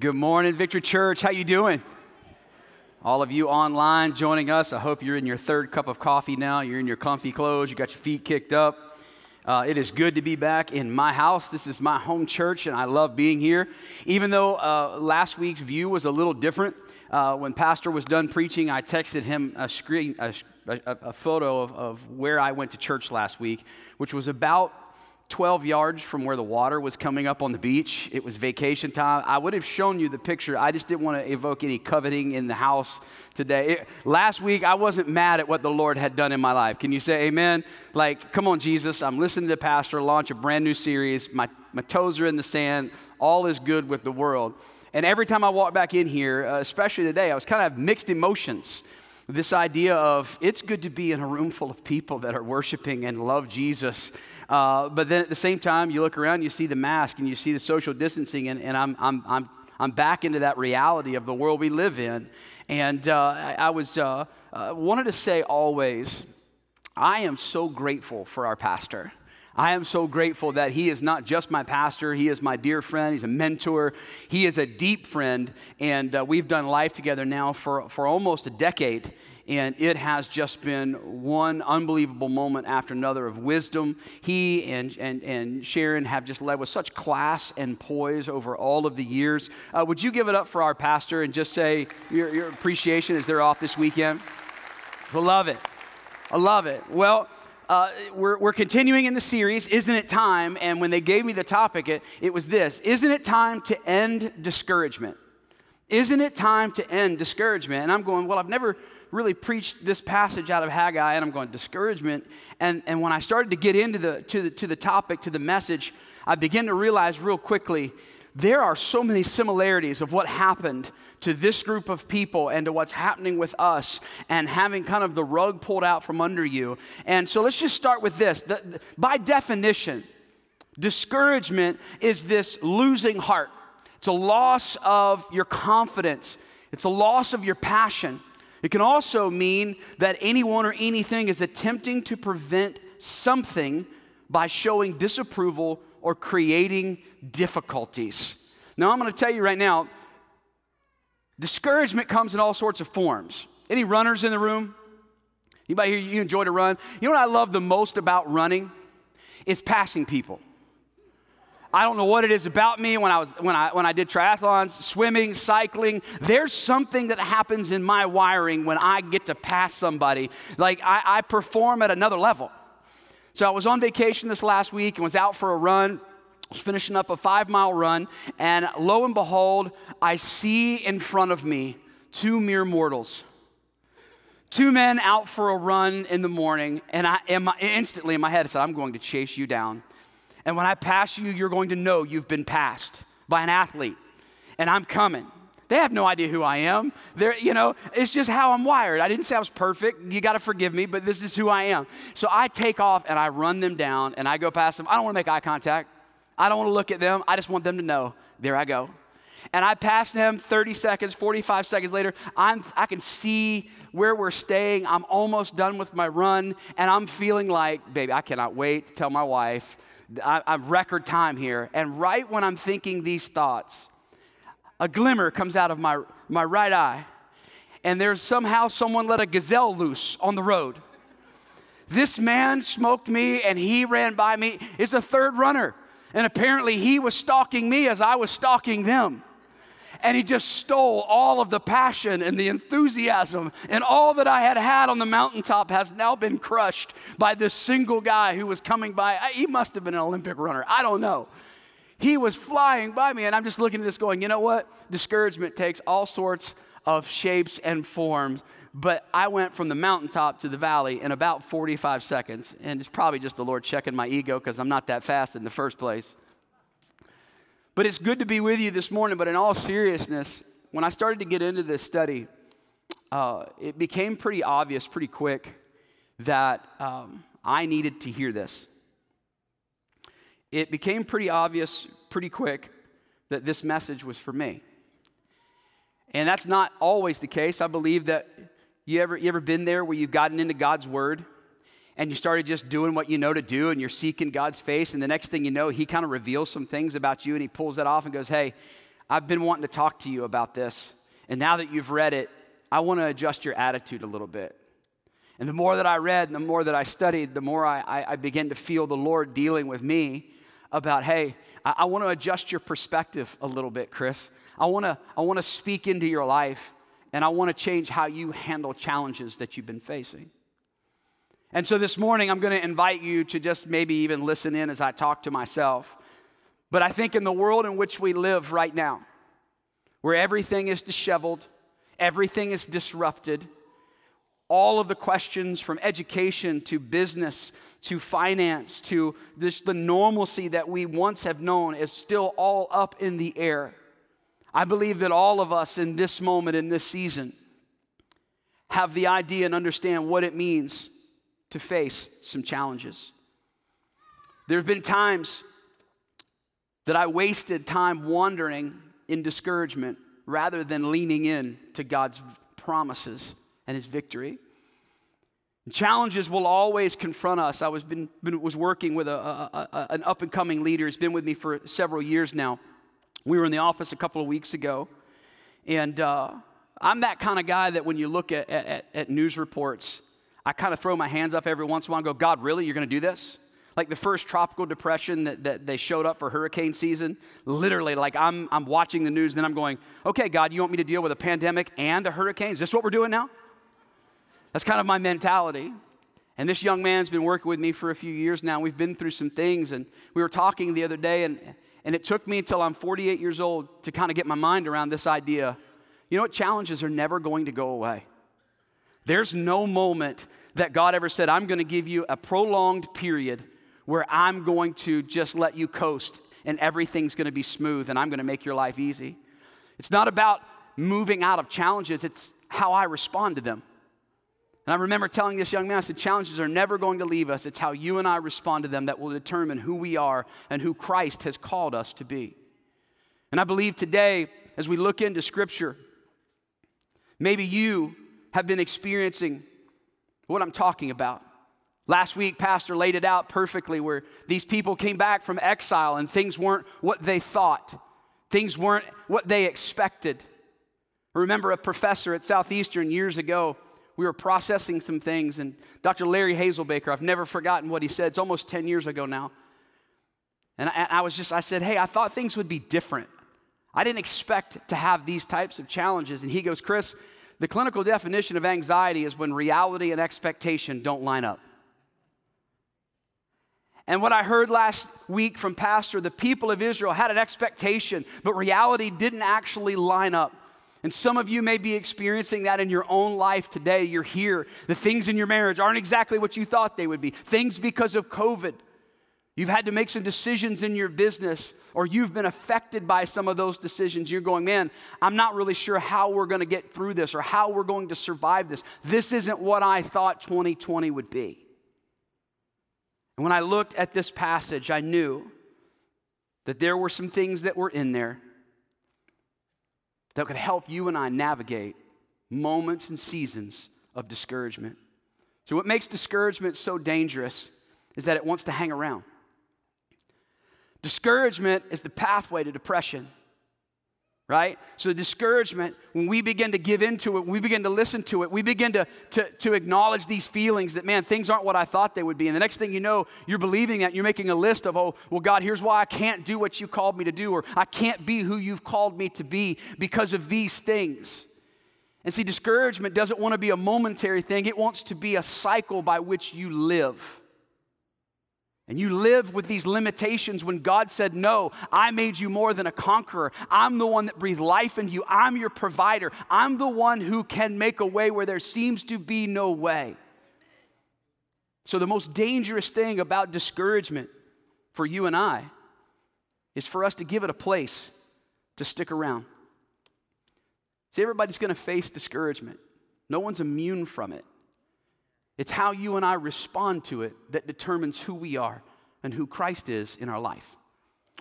Good morning, Victory Church. How you doing? All of you online joining us, I hope you're in your third cup of coffee now. You're in your comfy clothes. You got your feet kicked up. Uh, it is good to be back in my house. This is my home church, and I love being here. Even though uh, last week's view was a little different, uh, when Pastor was done preaching, I texted him a screen, a, a, a photo of, of where I went to church last week, which was about 12 yards from where the water was coming up on the beach. It was vacation time. I would have shown you the picture. I just didn't want to evoke any coveting in the house today. It, last week, I wasn't mad at what the Lord had done in my life. Can you say amen? Like, come on, Jesus. I'm listening to the Pastor launch a brand new series. My, my toes are in the sand. All is good with the world. And every time I walk back in here, uh, especially today, I was kind of mixed emotions this idea of it's good to be in a room full of people that are worshiping and love Jesus uh, but then at the same time, you look around, you see the mask and you see the social distancing, and, and I'm, I'm, I'm, I'm back into that reality of the world we live in. And uh, I, I, was uh, uh wanted to say always, I am so grateful for our pastor. I am so grateful that he is not just my pastor, he is my dear friend, he's a mentor, he is a deep friend, and uh, we've done life together now for, for almost a decade and it has just been one unbelievable moment after another of wisdom. He and, and, and Sharon have just led with such class and poise over all of the years. Uh, would you give it up for our pastor and just say your, your appreciation as they're off this weekend? I love it. I love it. Well, uh, we're, we're continuing in the series, Isn't It Time? And when they gave me the topic, it, it was this Isn't it time to end discouragement? Isn't it time to end discouragement? And I'm going, Well, I've never really preached this passage out of Haggai, and I'm going, discouragement. And, and when I started to get into the, to, the, to the topic, to the message, I began to realize real quickly there are so many similarities of what happened to this group of people and to what's happening with us and having kind of the rug pulled out from under you. And so let's just start with this. The, the, by definition, discouragement is this losing heart, it's a loss of your confidence, it's a loss of your passion. It can also mean that anyone or anything is attempting to prevent something by showing disapproval or creating difficulties. Now, I'm going to tell you right now discouragement comes in all sorts of forms. Any runners in the room? Anybody here you enjoy to run? You know what I love the most about running? Is passing people. I don't know what it is about me when I, was, when, I, when I did triathlons, swimming, cycling. There's something that happens in my wiring when I get to pass somebody. Like I, I perform at another level. So I was on vacation this last week and was out for a run. I was finishing up a five mile run, and lo and behold, I see in front of me two mere mortals two men out for a run in the morning, and I instantly in my head I said, I'm going to chase you down. And when I pass you, you're going to know you've been passed by an athlete. And I'm coming. They have no idea who I am. They're, you know, it's just how I'm wired. I didn't say I was perfect. You got to forgive me, but this is who I am. So I take off and I run them down and I go past them. I don't want to make eye contact. I don't want to look at them. I just want them to know, there I go. And I pass them 30 seconds, 45 seconds later. I'm, I can see where we're staying. I'm almost done with my run. And I'm feeling like, baby, I cannot wait to tell my wife I, I'm record time here. And right when I'm thinking these thoughts, a glimmer comes out of my, my right eye. And there's somehow someone let a gazelle loose on the road. This man smoked me and he ran by me. It's a third runner. And apparently he was stalking me as I was stalking them and he just stole all of the passion and the enthusiasm and all that I had had on the mountaintop has now been crushed by this single guy who was coming by. He must have been an Olympic runner. I don't know. He was flying by me, and I'm just looking at this going, you know what? Discouragement takes all sorts of shapes and forms. But I went from the mountaintop to the valley in about 45 seconds. And it's probably just the Lord checking my ego because I'm not that fast in the first place. But it's good to be with you this morning. But in all seriousness, when I started to get into this study, uh, it became pretty obvious pretty quick that um, I needed to hear this. It became pretty obvious pretty quick that this message was for me. And that's not always the case. I believe that you ever, you ever been there where you've gotten into God's Word and you started just doing what you know to do and you're seeking God's face, and the next thing you know, He kind of reveals some things about you and He pulls that off and goes, Hey, I've been wanting to talk to you about this. And now that you've read it, I want to adjust your attitude a little bit. And the more that I read and the more that I studied, the more I, I, I began to feel the Lord dealing with me about, hey, I, I want to adjust your perspective a little bit, Chris. I want to I want to speak into your life and I want to change how you handle challenges that you've been facing. And so this morning, I'm going to invite you to just maybe even listen in as I talk to myself. But I think in the world in which we live right now, where everything is disheveled, everything is disrupted, all of the questions from education to business to finance to this, the normalcy that we once have known is still all up in the air. I believe that all of us in this moment, in this season, have the idea and understand what it means to face some challenges. There have been times that I wasted time wandering in discouragement rather than leaning in to God's promises and his victory. Challenges will always confront us. I was, been, been was working with a, a, a, an up and coming leader. He's been with me for several years now. We were in the office a couple of weeks ago, and uh, I'm that kind of guy that when you look at, at, at news reports, I kind of throw my hands up every once in a while and go, God, really? You're going to do this? like the first tropical depression that, that they showed up for hurricane season literally like I'm, I'm watching the news then i'm going okay god you want me to deal with a pandemic and a hurricane is this what we're doing now that's kind of my mentality. And this young man's been working with me for a few years now. We've been through some things and we were talking the other day and, and it took me until i'm 48 years old to kind of get my mind around this idea. You know what? Challenges are never going to go away. There's no moment that god ever said i'm going to give you a prolonged period where I'm going to just let you coast and everything's going to be smooth and I'm going to make your life easy. It's not about moving out of challenges, it's how I respond to them. And I remember telling this young man, I said, challenges are never going to leave us. It's how you and I respond to them that will determine who we are and who Christ has called us to be. And I believe today, as we look into Scripture, maybe you have been experiencing what I'm talking about. Last week, Pastor laid it out perfectly where these people came back from exile and things weren't what they thought, things weren't what they expected. I remember a professor at Southeastern years ago. We were processing some things, and Dr. Larry Hazelbaker, I've never forgotten what he said. It's almost 10 years ago now. And I, I was just, I said, Hey, I thought things would be different. I didn't expect to have these types of challenges. And he goes, Chris, the clinical definition of anxiety is when reality and expectation don't line up. And what I heard last week from Pastor, the people of Israel had an expectation, but reality didn't actually line up. And some of you may be experiencing that in your own life today. You're here. The things in your marriage aren't exactly what you thought they would be. Things because of COVID. You've had to make some decisions in your business, or you've been affected by some of those decisions. You're going, man, I'm not really sure how we're going to get through this or how we're going to survive this. This isn't what I thought 2020 would be. And when I looked at this passage, I knew that there were some things that were in there that could help you and I navigate moments and seasons of discouragement. So, what makes discouragement so dangerous is that it wants to hang around. Discouragement is the pathway to depression right? So, discouragement, when we begin to give into it, we begin to listen to it, we begin to, to, to acknowledge these feelings that, man, things aren't what I thought they would be. And the next thing you know, you're believing that, you're making a list of, oh, well, God, here's why I can't do what you called me to do, or I can't be who you've called me to be because of these things. And see, discouragement doesn't want to be a momentary thing, it wants to be a cycle by which you live. And you live with these limitations when God said, No, I made you more than a conqueror. I'm the one that breathed life into you. I'm your provider. I'm the one who can make a way where there seems to be no way. So, the most dangerous thing about discouragement for you and I is for us to give it a place to stick around. See, everybody's going to face discouragement, no one's immune from it. It's how you and I respond to it that determines who we are and who Christ is in our life.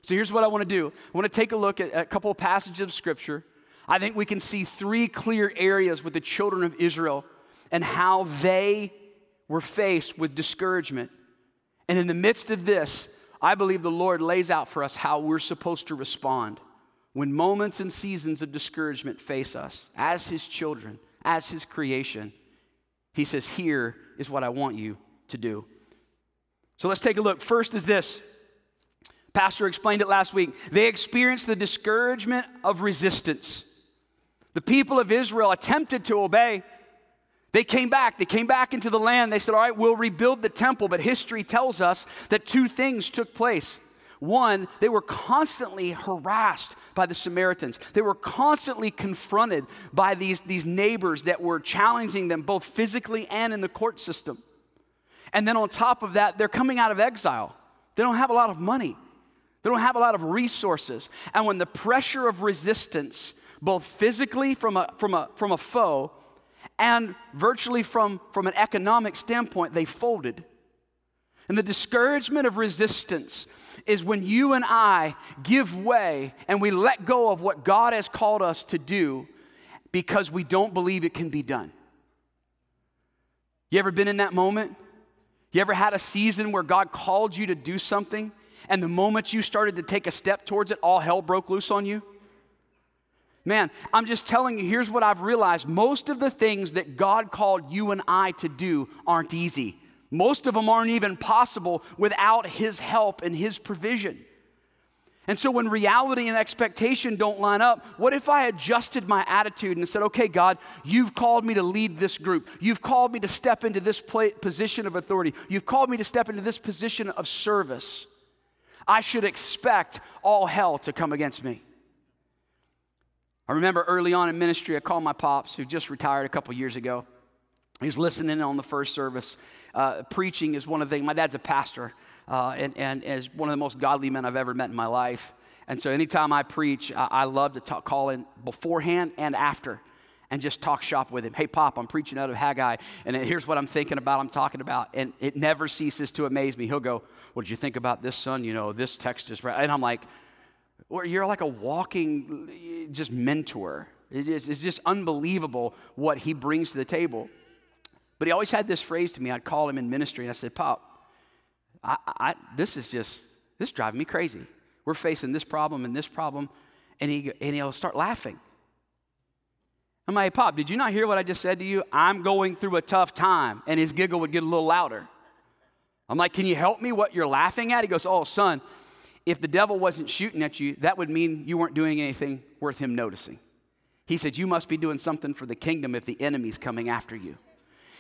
So here's what I want to do I want to take a look at a couple of passages of Scripture. I think we can see three clear areas with the children of Israel and how they were faced with discouragement. And in the midst of this, I believe the Lord lays out for us how we're supposed to respond when moments and seasons of discouragement face us as His children, as His creation, He says, Here is what I want you to do. So let's take a look. First is this. Pastor explained it last week. They experienced the discouragement of resistance. The people of Israel attempted to obey. They came back. They came back into the land. They said, All right, we'll rebuild the temple. But history tells us that two things took place. One, they were constantly harassed by the Samaritans. They were constantly confronted by these, these neighbors that were challenging them both physically and in the court system. And then on top of that, they're coming out of exile. They don't have a lot of money, they don't have a lot of resources. And when the pressure of resistance, both physically from a, from a, from a foe and virtually from, from an economic standpoint, they folded. And the discouragement of resistance is when you and I give way and we let go of what God has called us to do because we don't believe it can be done. You ever been in that moment? You ever had a season where God called you to do something and the moment you started to take a step towards it, all hell broke loose on you? Man, I'm just telling you, here's what I've realized. Most of the things that God called you and I to do aren't easy. Most of them aren't even possible without His help and His provision. And so, when reality and expectation don't line up, what if I adjusted my attitude and said, okay, God, you've called me to lead this group. You've called me to step into this position of authority. You've called me to step into this position of service. I should expect all hell to come against me. I remember early on in ministry, I called my pops, who just retired a couple years ago. He was listening on the first service. Uh, preaching is one of the things, my dad's a pastor uh, and, and is one of the most godly men I've ever met in my life. And so anytime I preach, I, I love to talk, call in beforehand and after and just talk shop with him. Hey, Pop, I'm preaching out of Haggai, and here's what I'm thinking about, I'm talking about. And it never ceases to amaze me. He'll go, What did you think about this, son? You know, this text is right. And I'm like, well, You're like a walking just mentor. It is, it's just unbelievable what he brings to the table. But he always had this phrase to me. I'd call him in ministry, and I said, Pop, I, I, this is just, this is driving me crazy. We're facing this problem and this problem. And, he, and he'll start laughing. I'm like, Pop, did you not hear what I just said to you? I'm going through a tough time. And his giggle would get a little louder. I'm like, Can you help me what you're laughing at? He goes, Oh, son, if the devil wasn't shooting at you, that would mean you weren't doing anything worth him noticing. He said, You must be doing something for the kingdom if the enemy's coming after you.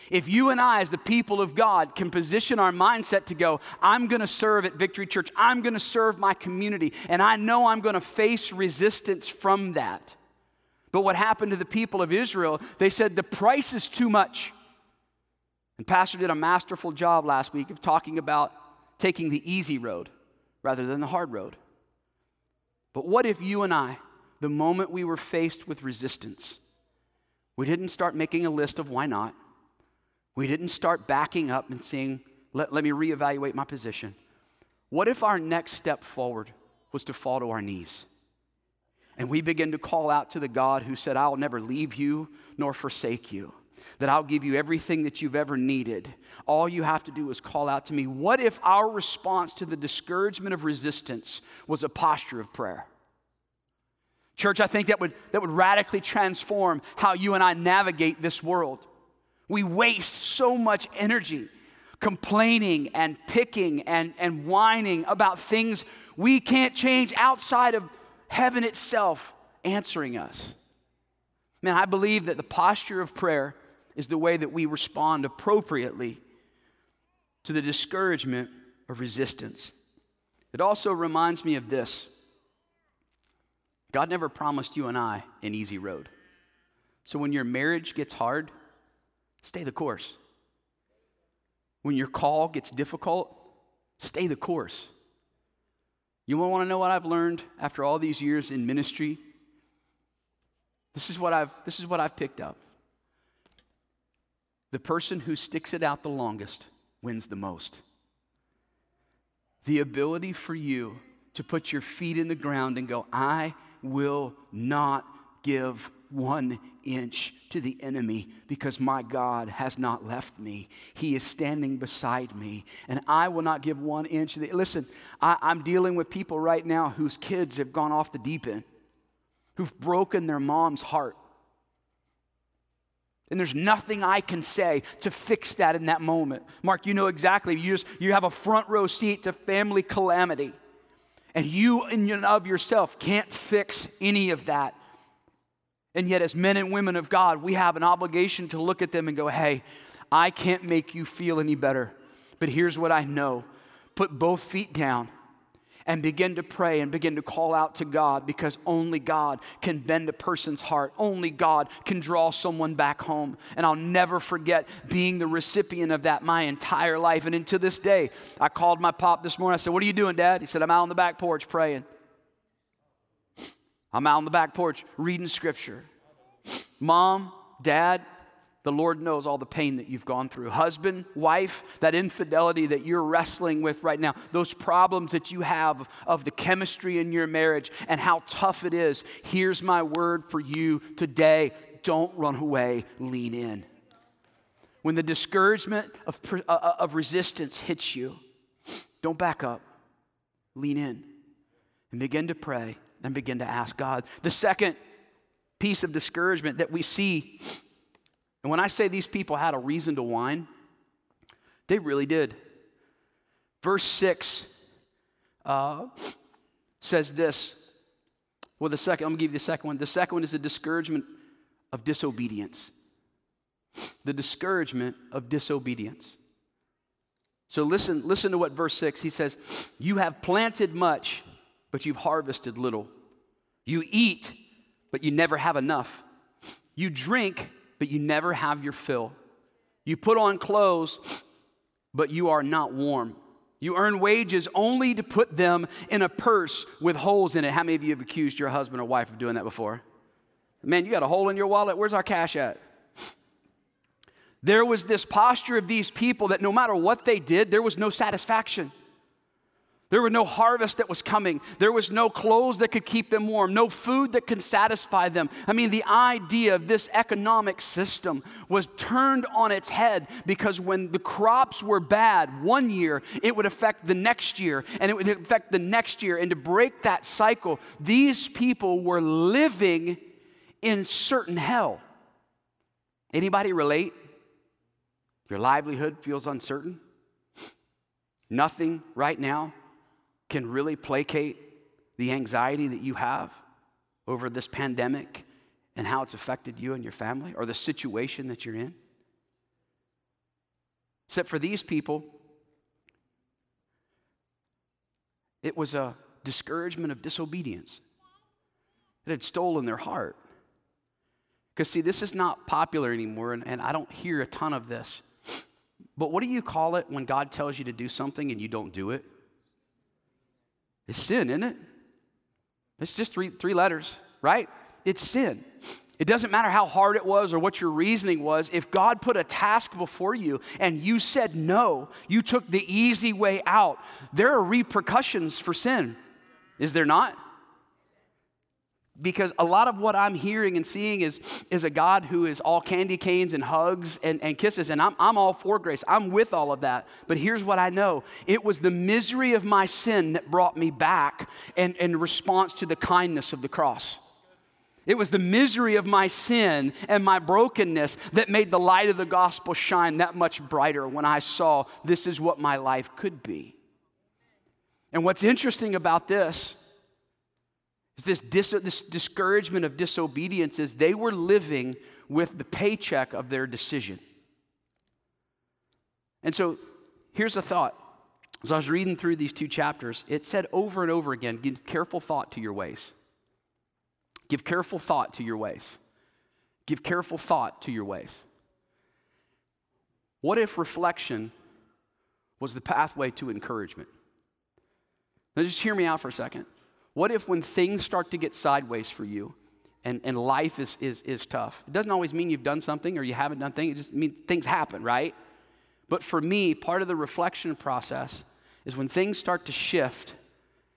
If you and I, as the people of God, can position our mindset to go, I'm going to serve at Victory Church, I'm going to serve my community, and I know I'm going to face resistance from that. But what happened to the people of Israel? They said, the price is too much. And Pastor did a masterful job last week of talking about taking the easy road rather than the hard road. But what if you and I, the moment we were faced with resistance, we didn't start making a list of why not? We didn't start backing up and saying, let, let me reevaluate my position. What if our next step forward was to fall to our knees? And we begin to call out to the God who said, I'll never leave you nor forsake you, that I'll give you everything that you've ever needed. All you have to do is call out to me. What if our response to the discouragement of resistance was a posture of prayer? Church, I think that would, that would radically transform how you and I navigate this world. We waste so much energy complaining and picking and, and whining about things we can't change outside of heaven itself answering us. Man, I believe that the posture of prayer is the way that we respond appropriately to the discouragement of resistance. It also reminds me of this God never promised you and I an easy road. So when your marriage gets hard, stay the course. When your call gets difficult, stay the course. You want to know what I've learned after all these years in ministry? This is what I've, this is what I've picked up. The person who sticks it out the longest wins the most. The ability for you to put your feet in the ground and go, I will not give one inch to the enemy because my God has not left me. He is standing beside me, and I will not give one inch. The, listen, I, I'm dealing with people right now whose kids have gone off the deep end. who've broken their mom's heart. And there's nothing I can say to fix that in that moment. Mark, you know exactly. You, just, you have a front row seat to family calamity. And you, in and of yourself, can't fix any of that. And yet, as men and women of God, we have an obligation to look at them and go, hey, I can't make you feel any better. But here's what I know put both feet down and begin to pray and begin to call out to God because only God can bend a person's heart. Only God can draw someone back home. And I'll never forget being the recipient of that my entire life. And into this day, I called my pop this morning. I said, What are you doing, Dad? He said, I'm out on the back porch praying. I'm out on the back porch reading scripture. Mom, Dad, the Lord knows all the pain that you've gone through. Husband, wife, that infidelity that you're wrestling with right now, those problems that you have of the chemistry in your marriage and how tough it is. Here's my word for you today don't run away, lean in. When the discouragement of, uh, uh, of resistance hits you, don't back up, lean in and begin to pray and begin to ask God. The second piece of discouragement that we see and when I say these people had a reason to whine, they really did. Verse 6 uh, says this. Well, the second, I'm gonna give you the second one. The second one is the discouragement of disobedience. The discouragement of disobedience. So listen, listen to what verse 6 he says, You have planted much, but you've harvested little. You eat, but you never have enough. You drink, but you never have your fill. You put on clothes, but you are not warm. You earn wages only to put them in a purse with holes in it. How many of you have accused your husband or wife of doing that before? Man, you got a hole in your wallet. Where's our cash at? There was this posture of these people that no matter what they did, there was no satisfaction. There was no harvest that was coming. There was no clothes that could keep them warm, no food that could satisfy them. I mean, the idea of this economic system was turned on its head because when the crops were bad one year, it would affect the next year and it would affect the next year. And to break that cycle, these people were living in certain hell. Anybody relate? Your livelihood feels uncertain? Nothing right now can really placate the anxiety that you have over this pandemic and how it's affected you and your family or the situation that you're in. Except for these people, it was a discouragement of disobedience that had stolen their heart. Because, see, this is not popular anymore, and, and I don't hear a ton of this. But what do you call it when God tells you to do something and you don't do it? It's sin, isn't it? It's just three, three letters, right? It's sin. It doesn't matter how hard it was or what your reasoning was. If God put a task before you and you said no, you took the easy way out, there are repercussions for sin. Is there not? Because a lot of what I'm hearing and seeing is, is a God who is all candy canes and hugs and, and kisses, and I'm, I'm all for grace. I'm with all of that. But here's what I know it was the misery of my sin that brought me back in, in response to the kindness of the cross. It was the misery of my sin and my brokenness that made the light of the gospel shine that much brighter when I saw this is what my life could be. And what's interesting about this is this, dis- this discouragement of disobedience is they were living with the paycheck of their decision. And so here's a thought. As I was reading through these two chapters, it said over and over again give careful thought to your ways. Give careful thought to your ways. Give careful thought to your ways. What if reflection was the pathway to encouragement? Now, just hear me out for a second. What if when things start to get sideways for you and, and life is, is, is tough? It doesn't always mean you've done something or you haven't done things, it just means things happen, right? But for me, part of the reflection process is when things start to shift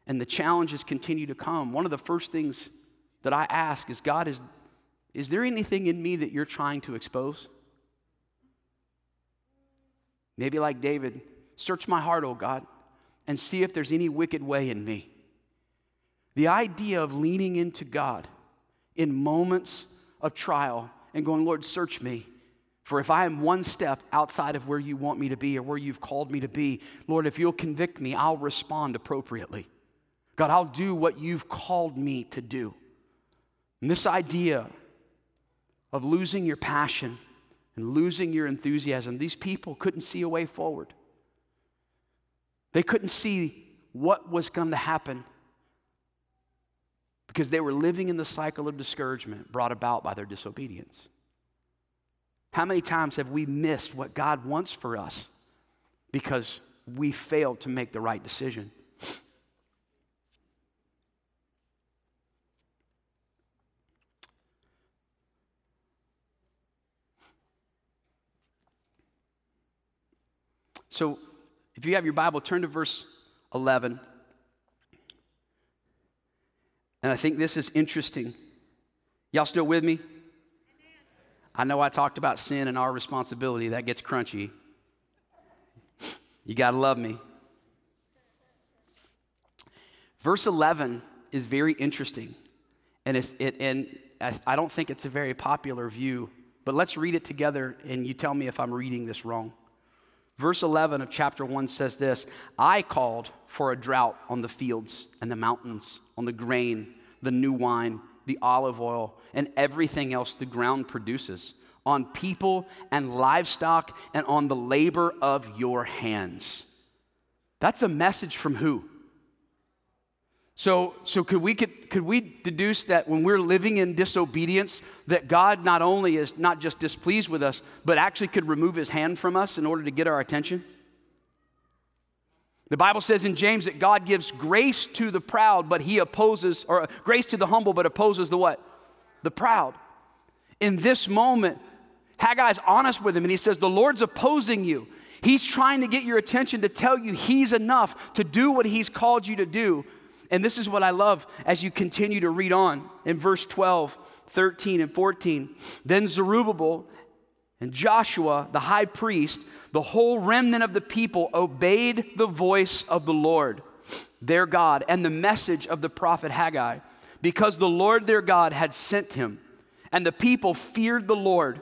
and the challenges continue to come, one of the first things that I ask is God, is, is there anything in me that you're trying to expose? Maybe like David, search my heart, oh God, and see if there's any wicked way in me. The idea of leaning into God in moments of trial and going, Lord, search me. For if I am one step outside of where you want me to be or where you've called me to be, Lord, if you'll convict me, I'll respond appropriately. God, I'll do what you've called me to do. And this idea of losing your passion and losing your enthusiasm, these people couldn't see a way forward. They couldn't see what was going to happen because they were living in the cycle of discouragement brought about by their disobedience. How many times have we missed what God wants for us because we failed to make the right decision? So, if you have your Bible, turn to verse 11. And I think this is interesting. Y'all still with me? I know I talked about sin and our responsibility. That gets crunchy. You got to love me. Verse 11 is very interesting. And, it, and I don't think it's a very popular view, but let's read it together and you tell me if I'm reading this wrong. Verse 11 of chapter 1 says this I called for a drought on the fields and the mountains, on the grain, the new wine, the olive oil, and everything else the ground produces, on people and livestock, and on the labor of your hands. That's a message from who? So, so could, we, could, could we deduce that when we're living in disobedience, that God not only is not just displeased with us, but actually could remove his hand from us in order to get our attention? The Bible says in James that God gives grace to the proud, but he opposes, or uh, grace to the humble, but opposes the what? The proud. In this moment, Haggai's honest with him and he says, The Lord's opposing you. He's trying to get your attention to tell you he's enough to do what he's called you to do. And this is what I love as you continue to read on in verse 12, 13, and 14. Then Zerubbabel and Joshua, the high priest, the whole remnant of the people obeyed the voice of the Lord, their God, and the message of the prophet Haggai, because the Lord their God had sent him. And the people feared the Lord.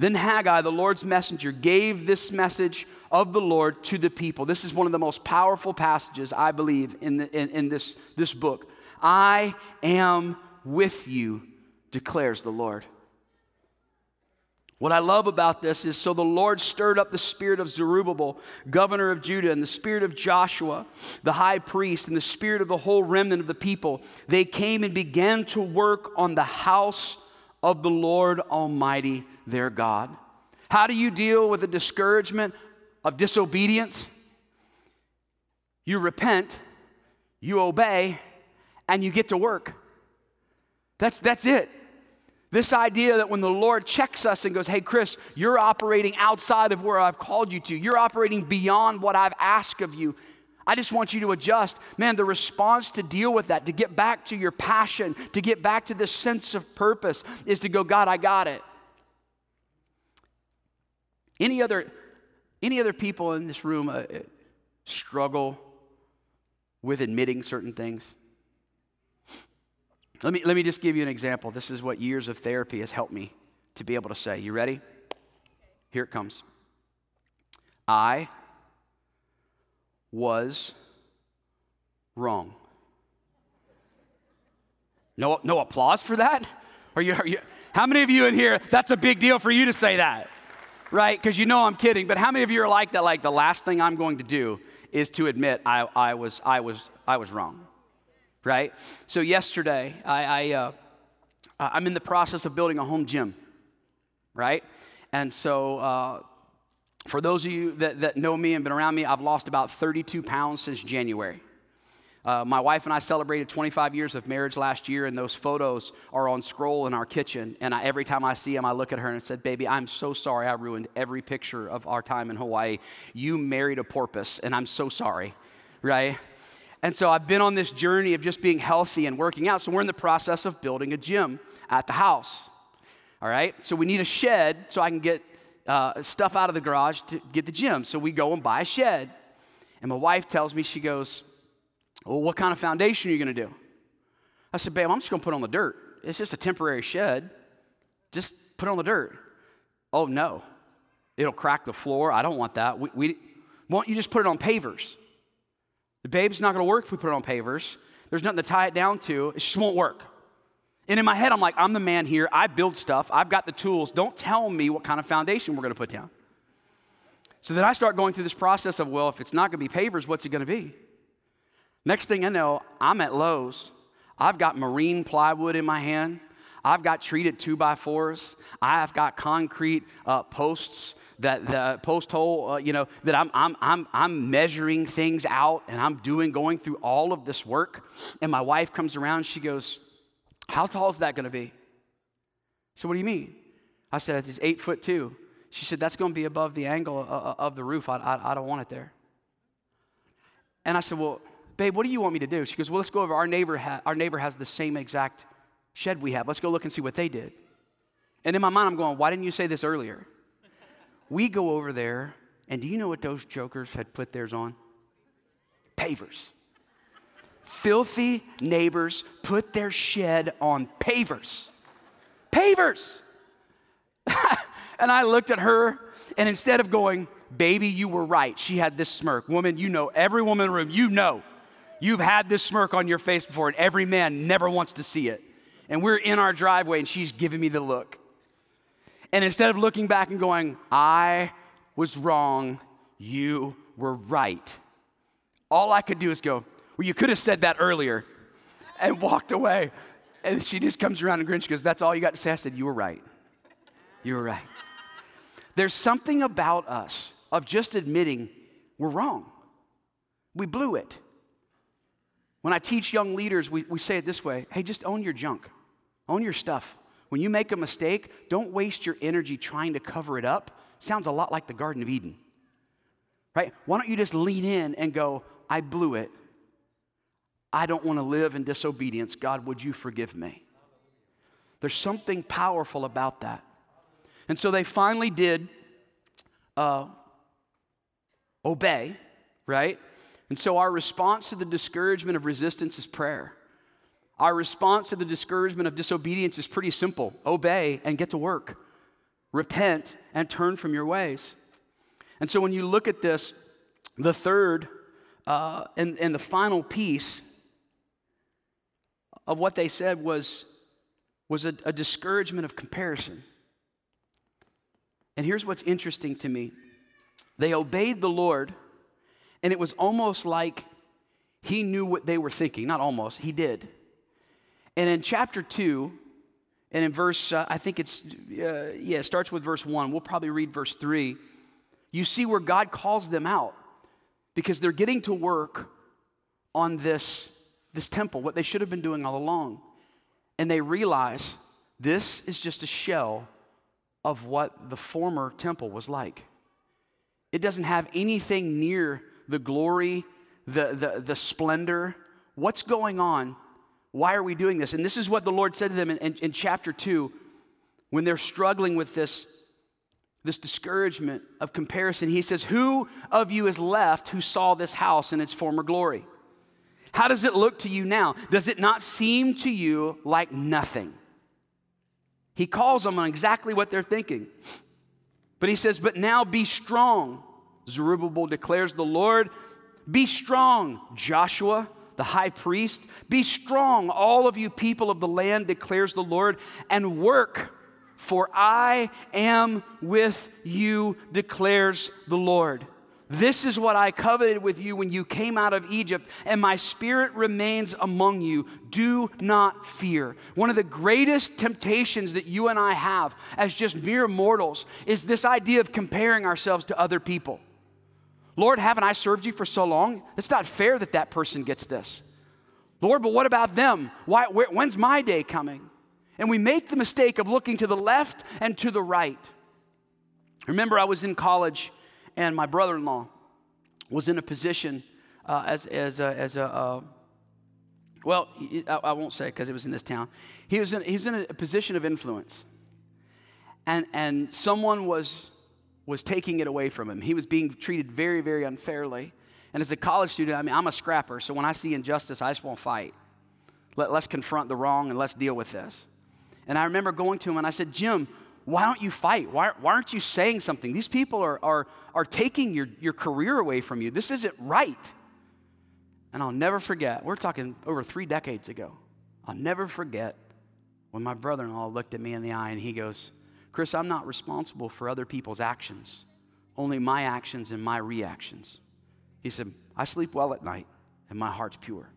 Then Haggai, the Lord's messenger, gave this message of the Lord to the people. This is one of the most powerful passages, I believe, in, the, in, in this, this book. I am with you, declares the Lord. What I love about this is so the Lord stirred up the spirit of Zerubbabel, governor of Judah, and the spirit of Joshua, the high priest, and the spirit of the whole remnant of the people. They came and began to work on the house of the Lord Almighty, their God. How do you deal with the discouragement of disobedience, you repent, you obey, and you get to work. That's, that's it. This idea that when the Lord checks us and goes, Hey, Chris, you're operating outside of where I've called you to, you're operating beyond what I've asked of you. I just want you to adjust. Man, the response to deal with that, to get back to your passion, to get back to this sense of purpose, is to go, God, I got it. Any other any other people in this room uh, struggle with admitting certain things? Let me, let me just give you an example. This is what years of therapy has helped me to be able to say. You ready? Here it comes. I was wrong. No, no applause for that? Are you, are you, how many of you in here, that's a big deal for you to say that? right? Because you know I'm kidding. But how many of you are like that? Like the last thing I'm going to do is to admit I, I was I was I was wrong, right? So yesterday I, I uh, I'm in the process of building a home gym, right? And so. Uh, for those of you that, that know me and been around me, I've lost about 32 pounds since January. Uh, my wife and I celebrated 25 years of marriage last year, and those photos are on scroll in our kitchen. And I, every time I see them, I look at her and I said, Baby, I'm so sorry I ruined every picture of our time in Hawaii. You married a porpoise, and I'm so sorry, right? And so I've been on this journey of just being healthy and working out. So we're in the process of building a gym at the house. All right? So we need a shed so I can get uh, stuff out of the garage to get the gym. So we go and buy a shed. And my wife tells me, she goes, well, what kind of foundation are you going to do? I said, babe, I'm just going to put on the dirt. It's just a temporary shed. Just put on the dirt. Oh, no. It'll crack the floor. I don't want that. We, we, why don't you just put it on pavers? The babe's not going to work if we put it on pavers. There's nothing to tie it down to. It just won't work. And in my head, I'm like, I'm the man here. I build stuff. I've got the tools. Don't tell me what kind of foundation we're going to put down. So then I start going through this process of, well, if it's not going to be pavers, what's it going to be? Next thing I know, I'm at Lowe's. I've got marine plywood in my hand. I've got treated two by fours. I've got concrete uh, posts that the post hole, uh, you know, that I'm, I'm, I'm, I'm measuring things out and I'm doing, going through all of this work. And my wife comes around, she goes, How tall is that going to be? So, what do you mean? I said, It's eight foot two. She said, That's going to be above the angle uh, uh, of the roof. I, I, I don't want it there. And I said, Well, babe, what do you want me to do? She goes, Well, let's go over. Our neighbor, ha- our neighbor has the same exact shed we have. Let's go look and see what they did. And in my mind, I'm going, Why didn't you say this earlier? We go over there, and do you know what those jokers had put theirs on? Pavers. Filthy neighbors put their shed on pavers. Pavers. and I looked at her, and instead of going, Baby, you were right, she had this smirk. Woman, you know, every woman in the room, you know, you've had this smirk on your face before, and every man never wants to see it. And we're in our driveway, and she's giving me the look. And instead of looking back and going, I was wrong, you were right, all I could do is go, Well, you could have said that earlier, and walked away. And she just comes around and grins. She goes, That's all you got to say? I said, You were right. You were right. There's something about us of just admitting we're wrong. We blew it. When I teach young leaders, we, we say it this way hey, just own your junk, own your stuff. When you make a mistake, don't waste your energy trying to cover it up. Sounds a lot like the Garden of Eden, right? Why don't you just lean in and go, I blew it. I don't want to live in disobedience. God, would you forgive me? There's something powerful about that. And so they finally did uh, obey, right? And so our response to the discouragement of resistance is prayer. Our response to the discouragement of disobedience is pretty simple obey and get to work, repent and turn from your ways. And so when you look at this, the third uh, and, and the final piece of what they said was, was a, a discouragement of comparison. And here's what's interesting to me they obeyed the Lord, and it was almost like he knew what they were thinking. Not almost, he did. And in chapter 2, and in verse, uh, I think it's, uh, yeah, it starts with verse 1. We'll probably read verse 3. You see where God calls them out because they're getting to work on this, this temple, what they should have been doing all along. And they realize this is just a shell of what the former temple was like. It doesn't have anything near the glory, the, the, the splendor. What's going on why are we doing this? And this is what the Lord said to them in, in, in chapter 2 when they're struggling with this, this discouragement of comparison. He says, Who of you is left who saw this house in its former glory? How does it look to you now? Does it not seem to you like nothing? He calls them on exactly what they're thinking. But he says, But now be strong, Zerubbabel declares the Lord. Be strong, Joshua the high priest. Be strong, all of you people of the land, declares the Lord, and work, for I am with you, declares the Lord. This is what I coveted with you when you came out of Egypt, and my spirit remains among you. Do not fear. One of the greatest temptations that you and I have as just mere mortals is this idea of comparing ourselves to other people. Lord, haven't I served you for so long? It's not fair that that person gets this. Lord, but what about them? Why, where, when's my day coming? And we make the mistake of looking to the left and to the right. Remember, I was in college, and my brother in law was in a position uh, as, as a, as a uh, well, I, I won't say because it was in this town. He was in, he was in a position of influence. And, and someone was was taking it away from him. He was being treated very, very unfairly. And as a college student, I mean, I'm a scrapper, so when I see injustice, I just won't fight. Let, let's confront the wrong and let's deal with this. And I remember going to him and I said, Jim, why don't you fight? Why, why aren't you saying something? These people are, are, are taking your, your career away from you. This isn't right. And I'll never forget, we're talking over three decades ago. I'll never forget when my brother in law looked at me in the eye and he goes, Chris, I'm not responsible for other people's actions, only my actions and my reactions. He said, I sleep well at night and my heart's pure.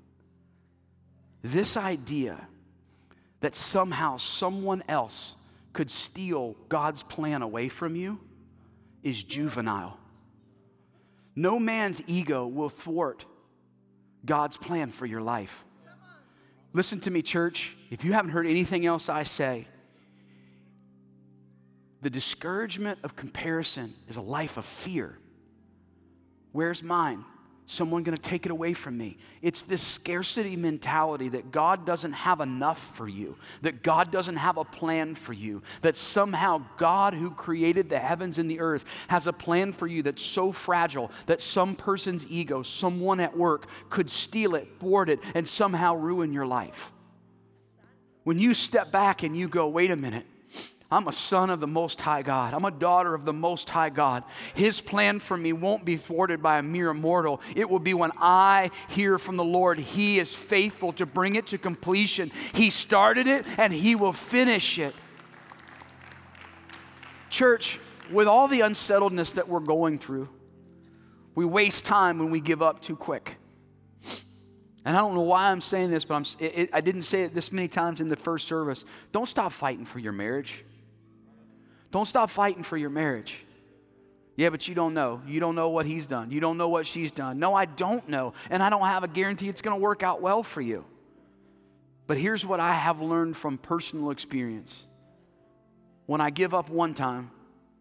This idea that somehow someone else could steal God's plan away from you is juvenile. No man's ego will thwart God's plan for your life. Listen to me, church. If you haven't heard anything else I say, the discouragement of comparison is a life of fear. Where's mine? Someone going to take it away from me. It's this scarcity mentality that God doesn't have enough for you, that God doesn't have a plan for you, that somehow God, who created the heavens and the earth, has a plan for you that's so fragile that some person's ego, someone at work, could steal it, thwart it, and somehow ruin your life. When you step back and you go, wait a minute, I'm a son of the Most High God. I'm a daughter of the Most High God. His plan for me won't be thwarted by a mere mortal. It will be when I hear from the Lord. He is faithful to bring it to completion. He started it and He will finish it. Church, with all the unsettledness that we're going through, we waste time when we give up too quick. And I don't know why I'm saying this, but it, it, I didn't say it this many times in the first service. Don't stop fighting for your marriage. Don't stop fighting for your marriage. Yeah, but you don't know. You don't know what he's done. You don't know what she's done. No, I don't know. And I don't have a guarantee it's going to work out well for you. But here's what I have learned from personal experience when I give up one time,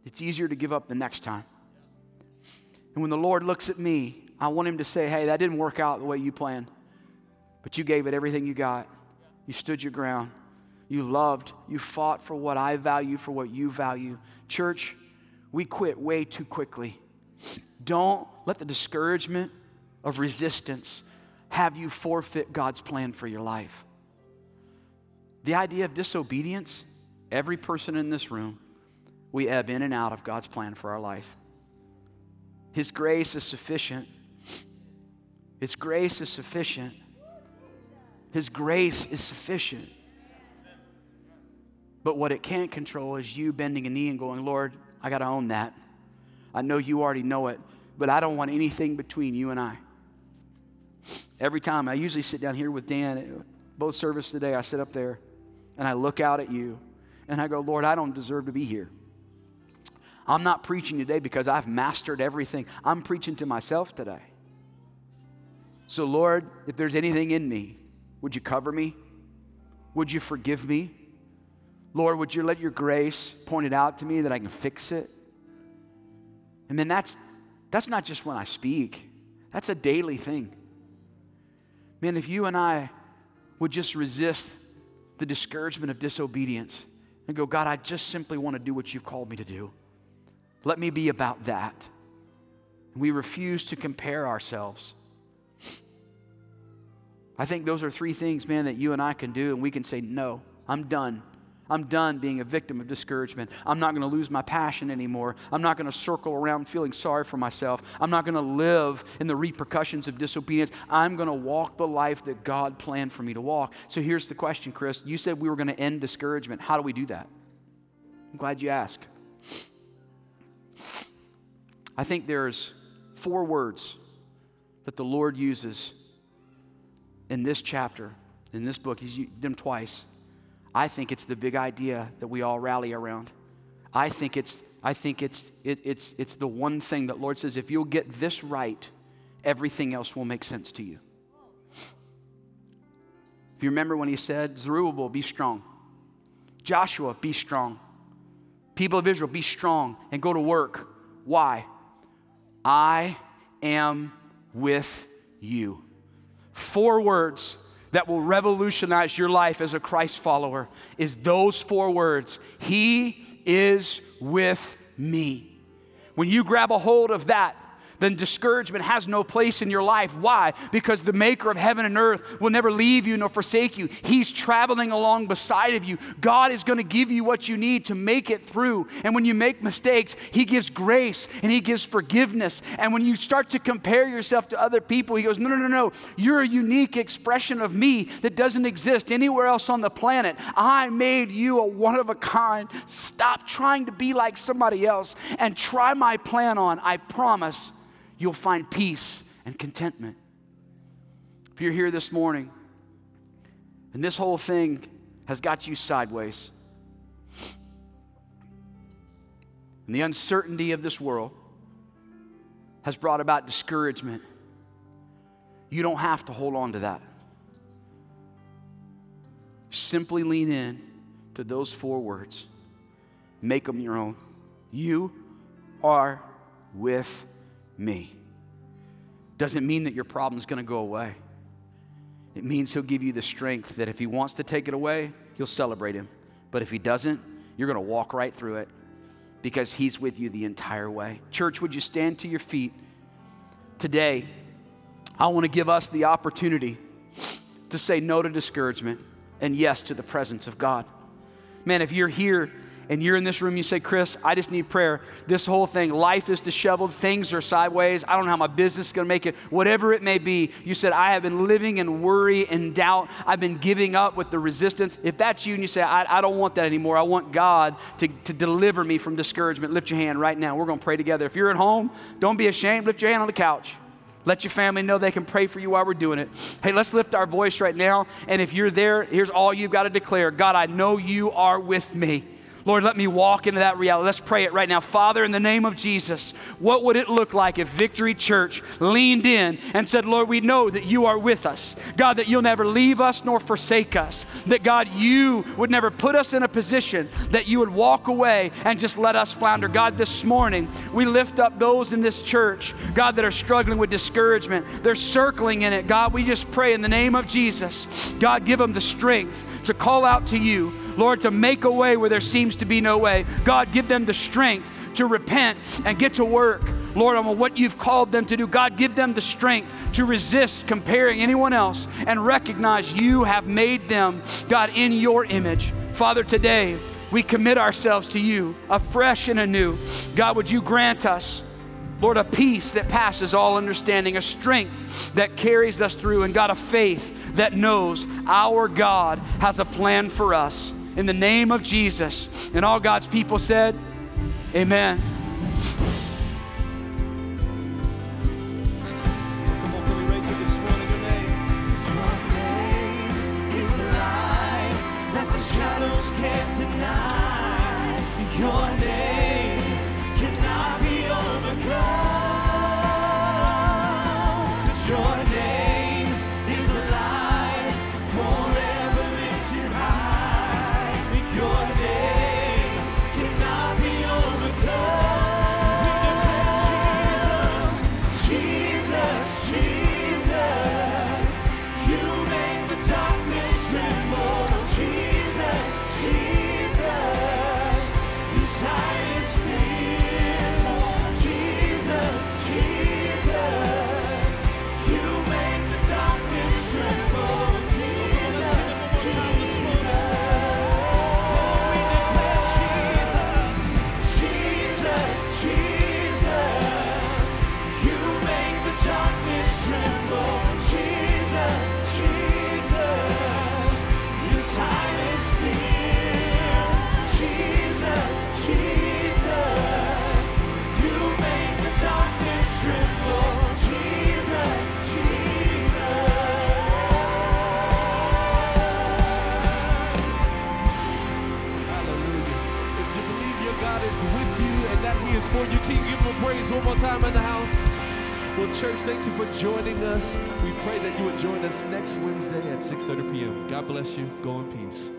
it's easier to give up the next time. And when the Lord looks at me, I want him to say, hey, that didn't work out the way you planned, but you gave it everything you got. You stood your ground. You loved. You fought for what I value, for what you value. Church, we quit way too quickly. Don't let the discouragement of resistance have you forfeit God's plan for your life. The idea of disobedience, every person in this room, we ebb in and out of God's plan for our life. His grace is sufficient. His grace is sufficient. His grace is sufficient. But what it can't control is you bending a knee and going, Lord, I got to own that. I know you already know it, but I don't want anything between you and I. Every time, I usually sit down here with Dan, both service today, I sit up there and I look out at you and I go, Lord, I don't deserve to be here. I'm not preaching today because I've mastered everything. I'm preaching to myself today. So, Lord, if there's anything in me, would you cover me? Would you forgive me? Lord, would you let your grace point it out to me that I can fix it? And then that's, that's not just when I speak, that's a daily thing. Man, if you and I would just resist the discouragement of disobedience and go, God, I just simply want to do what you've called me to do. Let me be about that. We refuse to compare ourselves. I think those are three things, man, that you and I can do, and we can say, No, I'm done. I'm done being a victim of discouragement. I'm not going to lose my passion anymore. I'm not going to circle around feeling sorry for myself. I'm not going to live in the repercussions of disobedience. I'm going to walk the life that God planned for me to walk. So here's the question, Chris. You said we were going to end discouragement. How do we do that? I'm glad you asked. I think there's four words that the Lord uses in this chapter, in this book. He's used them twice. I think it's the big idea that we all rally around. I think it's, I think it's, it, it's, it's the one thing that Lord says if you'll get this right, everything else will make sense to you. If you remember when he said, Zerubbabel, be strong. Joshua, be strong. People of Israel, be strong and go to work. Why? I am with you. Four words that will revolutionize your life as a Christ follower is those four words He is with me. When you grab a hold of that, then discouragement has no place in your life. Why? Because the maker of heaven and earth will never leave you nor forsake you. He's traveling along beside of you. God is going to give you what you need to make it through. And when you make mistakes, He gives grace and He gives forgiveness. And when you start to compare yourself to other people, He goes, No, no, no, no. You're a unique expression of me that doesn't exist anywhere else on the planet. I made you a one of a kind. Stop trying to be like somebody else and try my plan on. I promise you'll find peace and contentment. If you're here this morning and this whole thing has got you sideways, and the uncertainty of this world has brought about discouragement, you don't have to hold on to that. Simply lean in to those four words, make them your own. You are with me. Doesn't mean that your problem is going to go away. It means He'll give you the strength that if He wants to take it away, you'll celebrate Him. But if He doesn't, you're going to walk right through it because He's with you the entire way. Church, would you stand to your feet? Today, I want to give us the opportunity to say no to discouragement and yes to the presence of God. Man, if you're here and you're in this room, you say, Chris, I just need prayer. This whole thing, life is disheveled, things are sideways. I don't know how my business is going to make it. Whatever it may be, you said, I have been living in worry and doubt. I've been giving up with the resistance. If that's you and you say, I, I don't want that anymore, I want God to, to deliver me from discouragement, lift your hand right now. We're going to pray together. If you're at home, don't be ashamed. Lift your hand on the couch. Let your family know they can pray for you while we're doing it. Hey, let's lift our voice right now. And if you're there, here's all you've got to declare God, I know you are with me. Lord, let me walk into that reality. Let's pray it right now. Father, in the name of Jesus, what would it look like if Victory Church leaned in and said, Lord, we know that you are with us. God, that you'll never leave us nor forsake us. That, God, you would never put us in a position that you would walk away and just let us flounder. God, this morning, we lift up those in this church, God, that are struggling with discouragement. They're circling in it. God, we just pray in the name of Jesus. God, give them the strength to call out to you Lord, to make a way where there seems to be no way. God, give them the strength to repent and get to work, Lord, on what you've called them to do. God, give them the strength to resist comparing anyone else and recognize you have made them, God, in your image. Father, today we commit ourselves to you afresh and anew. God, would you grant us? Lord, a peace that passes all understanding, a strength that carries us through, and God, a faith that knows our God has a plan for us in the name of Jesus. And all God's people said, Amen. church, thank you for joining us. We pray that you would join us next Wednesday at 6:30 p.m. God bless you. Go in peace.